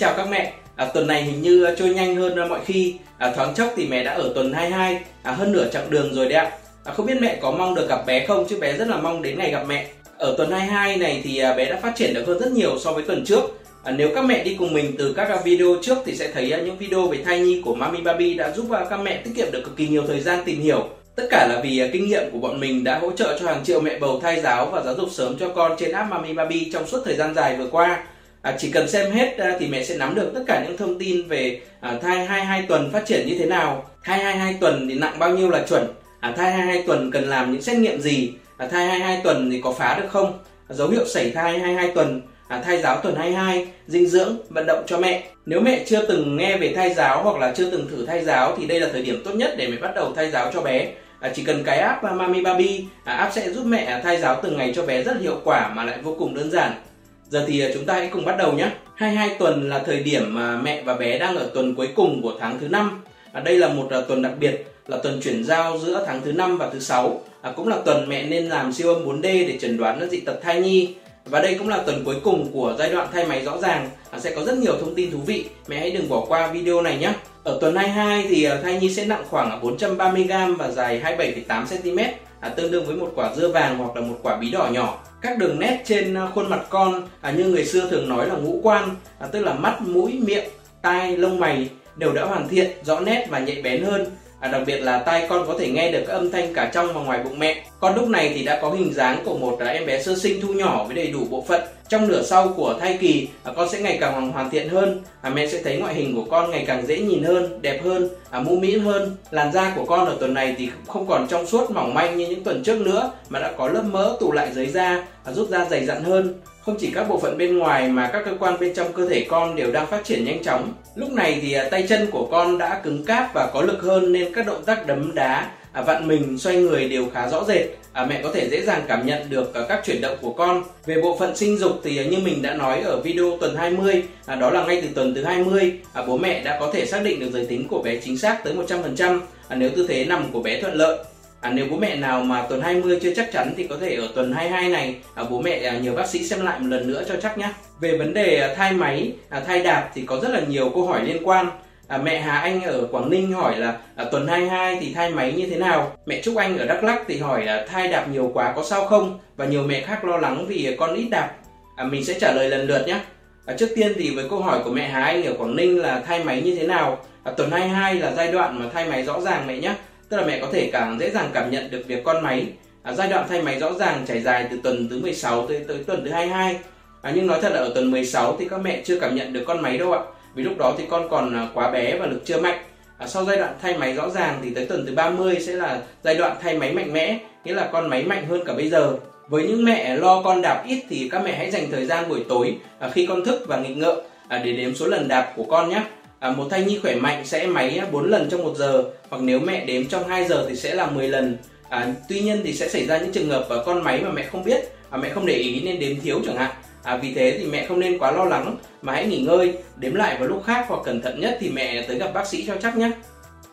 chào các mẹ. À, tuần này hình như trôi nhanh hơn mọi khi. À, thoáng chốc thì mẹ đã ở tuần 22, à, hơn nửa chặng đường rồi đấy ạ. À, không biết mẹ có mong được gặp bé không chứ bé rất là mong đến ngày gặp mẹ. Ở tuần 22 này thì à, bé đã phát triển được hơn rất nhiều so với tuần trước. À, nếu các mẹ đi cùng mình từ các video trước thì sẽ thấy à, những video về thai nhi của Mami Baby đã giúp à, các mẹ tiết kiệm được cực kỳ nhiều thời gian tìm hiểu. Tất cả là vì kinh nghiệm của bọn mình đã hỗ trợ cho hàng triệu mẹ bầu thai giáo và giáo dục sớm cho con trên app Mami Baby trong suốt thời gian dài vừa qua. À, chỉ cần xem hết à, thì mẹ sẽ nắm được tất cả những thông tin về à, thai 22 tuần phát triển như thế nào, thai 22 tuần thì nặng bao nhiêu là chuẩn, à, thai 22 tuần cần làm những xét nghiệm gì, à, thai 22 tuần thì có phá được không, à, dấu hiệu sảy thai 22 tuần, à, thai giáo tuần 22, dinh dưỡng, vận động cho mẹ. Nếu mẹ chưa từng nghe về thai giáo hoặc là chưa từng thử thai giáo thì đây là thời điểm tốt nhất để mẹ bắt đầu thai giáo cho bé. À, chỉ cần cái app à, Mami Baby, à, app sẽ giúp mẹ thai giáo từng ngày cho bé rất hiệu quả mà lại vô cùng đơn giản. Giờ thì à, chúng ta hãy cùng bắt đầu nhé. 22 tuần là thời điểm mà mẹ và bé đang ở tuần cuối cùng của tháng thứ năm. À, đây là một uh, tuần đặc biệt, là tuần chuyển giao giữa tháng thứ năm và thứ sáu. À, cũng là tuần mẹ nên làm siêu âm 4D để chẩn đoán dị tật thai nhi. Và đây cũng là tuần cuối cùng của giai đoạn thai máy rõ ràng. À, sẽ có rất nhiều thông tin thú vị. Mẹ hãy đừng bỏ qua video này nhé. Ở tuần 22 thì à, thai nhi sẽ nặng khoảng 430g và dài 27,8 cm, à, tương đương với một quả dưa vàng hoặc là một quả bí đỏ nhỏ. Các đường nét trên à, khuôn mặt con à, như người xưa thường nói là ngũ quan à, tức là mắt mũi miệng tai lông mày đều đã hoàn thiện rõ nét và nhạy bén hơn à, đặc biệt là tai con có thể nghe được các âm thanh cả trong và ngoài bụng mẹ. Con lúc này thì đã có hình dáng của một em bé sơ sinh thu nhỏ với đầy đủ bộ phận. Trong nửa sau của thai kỳ à, con sẽ ngày càng hoàn thiện hơn. À, mẹ sẽ thấy ngoại hình của con ngày càng dễ nhìn hơn đẹp hơn à, mu mĩn hơn. Làn da của con ở tuần này thì không còn trong suốt mỏng manh như những tuần trước nữa mà đã có lớp mỡ tụ lại dưới da à, giúp da dày dặn hơn không chỉ các bộ phận bên ngoài mà các cơ quan bên trong cơ thể con đều đang phát triển nhanh chóng. Lúc này thì à, tay chân của con đã cứng cáp và có lực hơn nên các động tác đấm đá à, vặn mình, xoay người đều khá rõ rệt. À, mẹ có thể dễ dàng cảm nhận được các chuyển động của con. Về bộ phận sinh dục thì như mình đã nói ở video tuần 20 đó là ngay từ tuần thứ 20 bố mẹ đã có thể xác định được giới tính của bé chính xác tới 100% nếu tư thế nằm của bé thuận lợi. À, nếu bố mẹ nào mà tuần 20 chưa chắc chắn thì có thể ở tuần 22 này à, bố mẹ à, nhờ bác sĩ xem lại một lần nữa cho chắc nhé. Về vấn đề à, thai máy, à, thai đạp thì có rất là nhiều câu hỏi liên quan. À, mẹ Hà Anh ở Quảng Ninh hỏi là à, tuần 22 thì thai máy như thế nào? Mẹ Trúc Anh ở Đắk Lắk thì hỏi là thai đạp nhiều quá có sao không? Và nhiều mẹ khác lo lắng vì con ít đạp. À, mình sẽ trả lời lần lượt nhé. À, trước tiên thì với câu hỏi của mẹ Hà Anh ở Quảng Ninh là thai máy như thế nào? À, tuần 22 là giai đoạn mà thai máy rõ ràng mẹ nhé tức là mẹ có thể càng dễ dàng cảm nhận được việc con máy à, giai đoạn thay máy rõ ràng trải dài từ tuần thứ 16 tới tới tuần thứ 22 à, nhưng nói thật là ở tuần 16 thì các mẹ chưa cảm nhận được con máy đâu ạ. Vì lúc đó thì con còn à, quá bé và lực chưa mạnh. À, sau giai đoạn thay máy rõ ràng thì tới tuần thứ 30 sẽ là giai đoạn thay máy mạnh mẽ nghĩa là con máy mạnh hơn cả bây giờ. Với những mẹ lo con đạp ít thì các mẹ hãy dành thời gian buổi tối à, khi con thức và nghịch ngợm à, để đếm số lần đạp của con nhé. À, một thai nhi khỏe mạnh sẽ máy 4 lần trong một giờ hoặc nếu mẹ đếm trong 2 giờ thì sẽ là 10 lần. À, tuy nhiên thì sẽ xảy ra những trường hợp và con máy mà mẹ không biết, à, mẹ không để ý nên đếm thiếu chẳng hạn. À, vì thế thì mẹ không nên quá lo lắng mà hãy nghỉ ngơi, đếm lại vào lúc khác hoặc cẩn thận nhất thì mẹ tới gặp bác sĩ cho chắc nhé.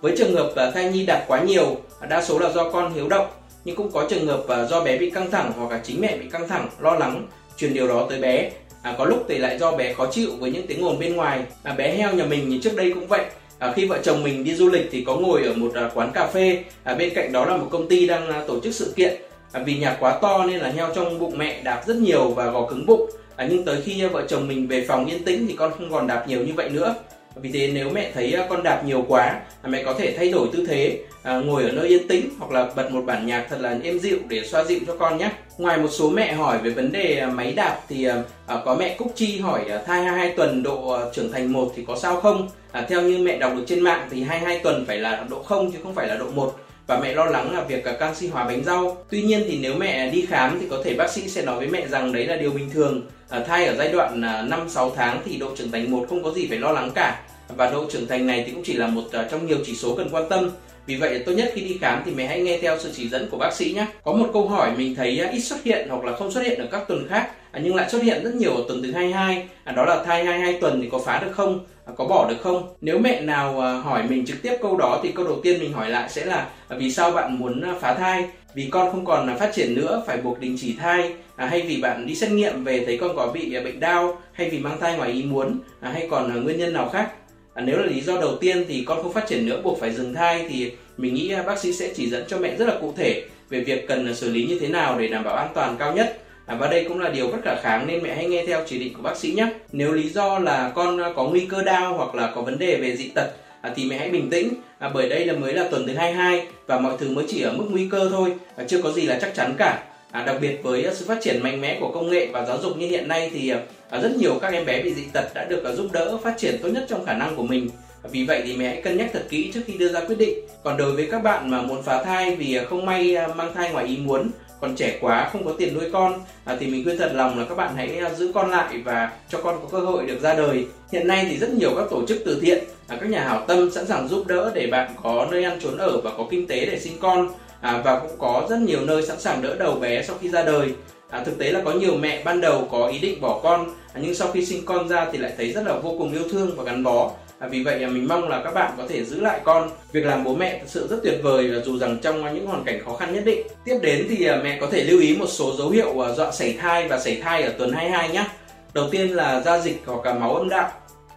Với trường hợp à, thai nhi đạt quá nhiều, à, đa số là do con hiếu động nhưng cũng có trường hợp à, do bé bị căng thẳng hoặc là chính mẹ bị căng thẳng, lo lắng truyền điều đó tới bé à, có lúc thì lại do bé khó chịu với những tiếng ồn bên ngoài. À, bé heo nhà mình như trước đây cũng vậy. À, khi vợ chồng mình đi du lịch thì có ngồi ở một à, quán cà phê. À, bên cạnh đó là một công ty đang à, tổ chức sự kiện. À, vì nhà quá to nên là heo trong bụng mẹ đạp rất nhiều và gò cứng bụng. À, nhưng tới khi à, vợ chồng mình về phòng yên tĩnh thì con không còn đạp nhiều như vậy nữa. Vì thế nếu mẹ thấy à, con đạp nhiều quá mẹ có thể thay đổi tư thế à, ngồi ở nơi yên tĩnh hoặc là bật một bản nhạc thật là êm dịu để xoa dịu cho con nhé ngoài một số mẹ hỏi về vấn đề à, máy đạp thì à, à, có mẹ Cúc Chi hỏi thai 22 tuần độ trưởng thành 1 thì có sao không à, theo như mẹ đọc được trên mạng thì 22 tuần phải là độ 0 chứ không phải là độ 1 và mẹ lo lắng là việc canxi hóa bánh rau. Tuy nhiên thì nếu mẹ đi khám thì có thể bác sĩ sẽ nói với mẹ rằng đấy là điều bình thường. À, thai ở giai đoạn 5-6 tháng thì độ trưởng thành một không có gì phải lo lắng cả và độ trưởng thành này thì cũng chỉ là một trong nhiều chỉ số cần quan tâm vì vậy, tốt nhất khi đi khám thì mẹ hãy nghe theo sự chỉ dẫn của bác sĩ nhé. Có một câu hỏi mình thấy à, ít xuất hiện hoặc là không xuất hiện ở các tuần khác à, nhưng lại xuất hiện rất nhiều ở tuần thứ 22 à, đó là thai 22 tuần thì có phá được không? có bỏ được không? Nếu mẹ nào hỏi mình trực tiếp câu đó thì câu đầu tiên mình hỏi lại sẽ là vì sao bạn muốn phá thai? Vì con không còn phát triển nữa, phải buộc đình chỉ thai hay vì bạn đi xét nghiệm về thấy con có bị bệnh đau, hay vì mang thai ngoài ý muốn hay còn nguyên nhân nào khác? À, nếu là lý do đầu tiên thì con không phát triển nữa buộc phải dừng thai thì mình nghĩ à, bác sĩ sẽ chỉ dẫn cho mẹ rất là cụ thể về việc cần xử lý như thế nào để đảm bảo an toàn cao nhất À, và đây cũng là điều bất khả kháng nên mẹ hãy nghe theo chỉ định của bác sĩ nhé. Nếu lý do là con à, có nguy cơ đau hoặc là có vấn đề về dị tật à, thì mẹ hãy bình tĩnh à, bởi đây là mới là tuần thứ 22 và mọi thứ mới chỉ ở mức nguy cơ thôi, à, chưa có gì là chắc chắn cả. À, đặc biệt với à, sự phát triển mạnh mẽ của công nghệ và giáo dục như hiện nay thì à, à, rất nhiều các em bé bị dị tật đã được à, giúp đỡ phát triển tốt nhất trong khả năng của mình. À, vì vậy thì mẹ hãy cân nhắc thật kỹ trước khi đưa ra quyết định. Còn đối với các bạn mà muốn phá thai vì không may mang thai ngoài ý muốn còn trẻ quá không có tiền nuôi con à, thì mình khuyên thật lòng là các bạn hãy giữ con lại và cho con có cơ hội được ra đời hiện nay thì rất nhiều các tổ chức từ thiện à, các nhà hảo tâm sẵn sàng giúp đỡ để bạn có nơi ăn trốn ở và có kinh tế để sinh con à, và cũng có rất nhiều nơi sẵn sàng đỡ đầu bé sau khi ra đời à, thực tế là có nhiều mẹ ban đầu có ý định bỏ con à, nhưng sau khi sinh con ra thì lại thấy rất là vô cùng yêu thương và gắn bó À, vì vậy à, mình mong là các bạn có thể giữ lại con. Việc làm bố mẹ thật sự rất tuyệt vời và dù rằng trong những hoàn cảnh khó khăn nhất định. Tiếp đến thì à, mẹ có thể lưu ý một số dấu hiệu à, dọa sảy thai và sảy thai ở tuần 22 nhé. Đầu tiên là da dịch hoặc là máu âm đạo.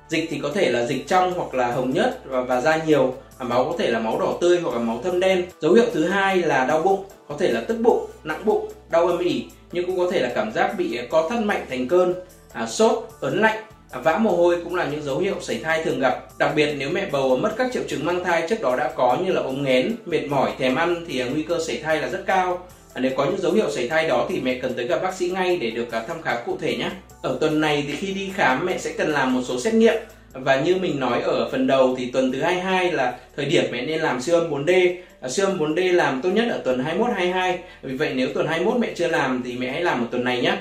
Dịch thì có thể là dịch trong hoặc là hồng nhất và, và da nhiều. Máu có thể là máu đỏ tươi hoặc là máu thâm đen. Dấu hiệu thứ hai là đau bụng, có thể là tức bụng, nặng bụng, đau âm ỉ nhưng cũng có thể là cảm giác bị à, co thắt mạnh thành cơn, à, sốt, ớn lạnh À, vã mồ hôi cũng là những dấu hiệu sảy thai thường gặp. Đặc biệt nếu mẹ bầu mất các triệu chứng mang thai trước đó đã có như là ống nghén, mệt mỏi, thèm ăn thì à, nguy cơ sảy thai là rất cao. À, nếu có những dấu hiệu sảy thai đó thì mẹ cần tới gặp bác sĩ ngay để được à, thăm khám cụ thể nhé. Ở tuần này thì khi đi khám mẹ sẽ cần làm một số xét nghiệm và như mình nói ở phần đầu thì tuần thứ 22 là thời điểm mẹ nên làm siêu âm 4D. À, siêu âm 4D làm tốt nhất ở tuần 21 22. Vì vậy nếu tuần 21 mẹ chưa làm thì mẹ hãy làm một tuần này nhé.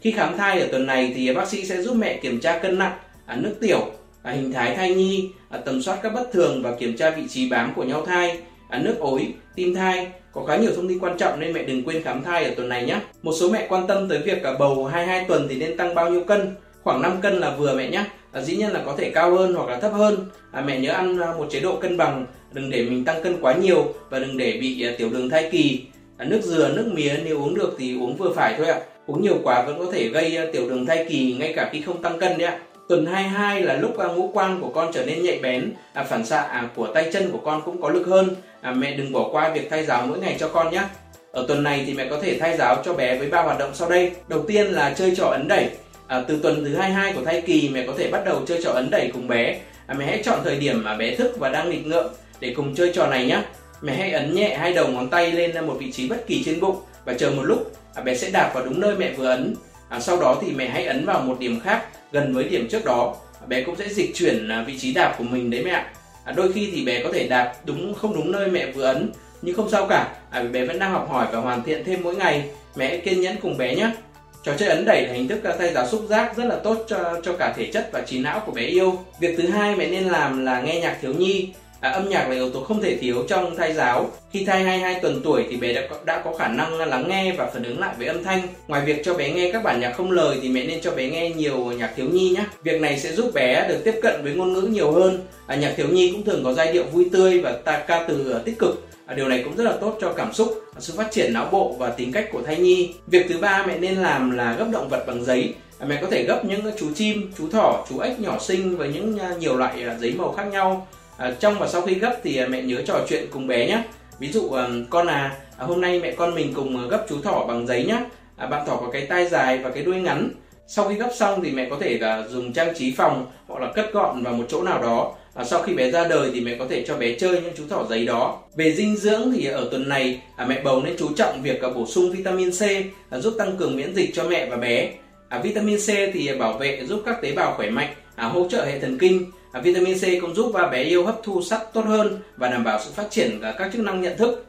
Khi khám thai ở tuần này thì bác sĩ sẽ giúp mẹ kiểm tra cân nặng, à, nước tiểu, à, hình thái thai nhi, tầm soát các bất thường và kiểm tra vị trí bám của nhau thai, nước ối, tim thai. Có khá nhiều thông tin quan trọng nên mẹ đừng quên khám thai ở tuần này nhé. Một số mẹ quan tâm tới việc cả bầu 22 tuần thì nên tăng bao nhiêu cân? Khoảng 5 cân là vừa mẹ nhé. À, dĩ nhiên là có thể cao hơn hoặc là thấp hơn. À, mẹ nhớ ăn à, một chế độ cân bằng, đừng để mình tăng cân quá nhiều và đừng để bị à, tiểu đường thai kỳ. À, nước dừa, nước mía nếu uống được thì uống vừa phải thôi ạ. Uống nhiều quá vẫn có thể gây à, tiểu đường thai kỳ ngay cả khi không tăng cân đấy ạ. Tuần 22 là lúc ờ, ngũ quan của con trở nên nhạy bén, à, phản xạ à, của tay chân của con cũng có lực hơn. À, mẹ đừng bỏ qua việc thay giáo mỗi ngày cho con nhé. Ở tuần này thì mẹ có thể thay giáo cho bé với ba hoạt động sau đây. Đầu tiên là chơi trò ấn đẩy. À, từ tuần thứ 22 của thai kỳ mẹ có thể bắt đầu chơi trò ấn đẩy cùng bé. À, mẹ hãy chọn thời điểm mà bé thức và đang nghịch ngợm để cùng chơi trò này nhé. Mẹ hãy ấn nhẹ hai đầu ngón tay lên một vị trí bất kỳ trên bụng và chờ một lúc à, bé sẽ đạp vào đúng nơi mẹ vừa ấn. À, sau đó thì mẹ hãy ấn vào một điểm khác gần với điểm trước đó. À, bé cũng sẽ dịch chuyển à, vị trí đạp của mình đấy mẹ ạ. À, đôi khi thì bé có thể đạp đúng không đúng nơi mẹ vừa ấn nhưng không sao cả. À, bé vẫn đang học hỏi và hoàn thiện thêm mỗi ngày. Mẹ hãy kiên nhẫn cùng bé nhé Trò chơi ấn đẩy là hình thức uh, thay giáo xúc giác rất là tốt cho cho cả thể chất và trí não của bé yêu. Việc thứ hai mẹ nên làm là nghe nhạc thiếu nhi À, âm nhạc là yếu tố không thể thiếu trong thai giáo. Khi thai 22 tuần tuổi thì bé đã có, đã có khả năng uh, lắng nghe và phản ứng lại với âm thanh. Ngoài việc cho bé nghe các bản nhạc không lời thì mẹ nên cho bé nghe nhiều nhạc thiếu nhi nhé. Việc này sẽ giúp bé được tiếp cận với ngôn ngữ nhiều hơn. À, nhạc thiếu nhi cũng thường có giai điệu vui tươi và ta ca từ uh, tích cực. À, điều này cũng rất là tốt cho cảm xúc, sự phát triển não bộ và tính cách của thai nhi. Việc thứ ba mẹ nên làm là gấp động vật bằng giấy. À, mẹ có thể gấp những chú chim, chú thỏ, chú ếch nhỏ xinh với những à, nhiều loại giấy màu khác nhau. Trong và sau khi gấp thì mẹ nhớ trò chuyện cùng bé nhé. Ví dụ con à, hôm nay mẹ con mình cùng gấp chú thỏ bằng giấy nhé. Bạn thỏ có cái tai dài và cái đuôi ngắn. Sau khi gấp xong thì mẹ có thể là dùng trang trí phòng hoặc là cất gọn vào một chỗ nào đó à, sau khi bé ra đời thì mẹ có thể cho bé chơi những chú thỏ giấy đó về dinh dưỡng thì ở tuần này à, mẹ bầu nên chú trọng việc à, bổ sung vitamin C à, giúp tăng cường miễn dịch cho mẹ và bé à, vitamin C thì bảo vệ giúp các tế bào khỏe mạnh à, hỗ trợ hệ thần kinh À, vitamin C cũng giúp và bé yêu hấp thu sắt tốt hơn và đảm bảo sự phát triển các chức năng nhận thức.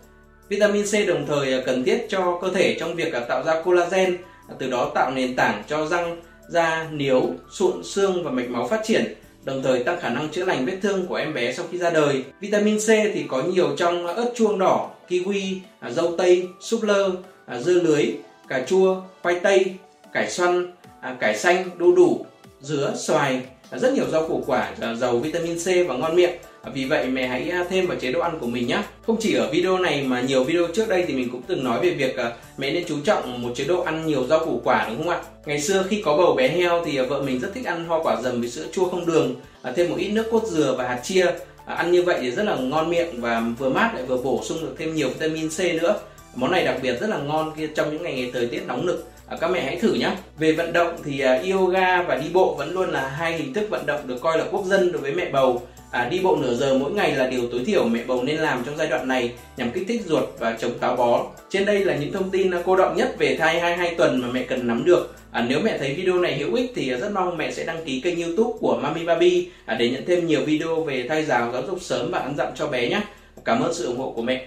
Vitamin C đồng thời à, cần thiết cho cơ thể trong việc à, tạo ra collagen, à, từ đó tạo nền tảng cho răng, da, niếu sụn, xương và mạch máu phát triển đồng thời tăng khả năng chữa lành vết thương của em bé sau khi ra đời. Vitamin C thì có nhiều trong ớt chuông đỏ, kiwi, à, dâu tây, súp lơ, à, dưa lưới, cà chua, khoai tây, cải xoăn, à, cải xanh, đu đủ, dứa, xoài, rất nhiều rau củ quả giàu vitamin C và ngon miệng À, vì vậy mẹ hãy à, thêm vào chế độ ăn của mình nhé không chỉ ở video này mà nhiều video trước đây thì mình cũng từng nói về việc à, mẹ nên chú trọng một chế độ ăn nhiều rau củ quả, đúng không ạ? Ngày xưa khi có bầu bé heo thì vợ mình rất thích ăn hoa quả dầm với sữa chua không đường thêm một ít nước cốt dừa và hạt chia. Ăn như vậy thì rất là ngon miệng và vừa mát lại vừa bổ sung được thêm nhiều vitamin C nữa. Món này đặc biệt rất là ngon trong những ngày thời tiết nóng nực. Các mẹ hãy thử nhé về vận động thì yoga và đi bộ vẫn luôn là hai hình thức vận động được coi là quốc dân đối với mẹ bầu à, đi bộ nửa giờ mỗi ngày là điều tối thiểu mẹ bầu nên làm trong giai đoạn này nhằm kích thích ruột và chống táo bón trên đây là những thông tin à, cô động nhất về thai 22 tuần mà mẹ cần nắm được À, nếu mẹ thấy video này hữu ích thì à, rất mong mẹ sẽ đăng ký kênh youtube của Mami Baby à, để nhận thêm nhiều video về thai giáo giáo dục sớm và ăn dặm cho bé nhé. Cảm ơn sự ủng hộ của mẹ.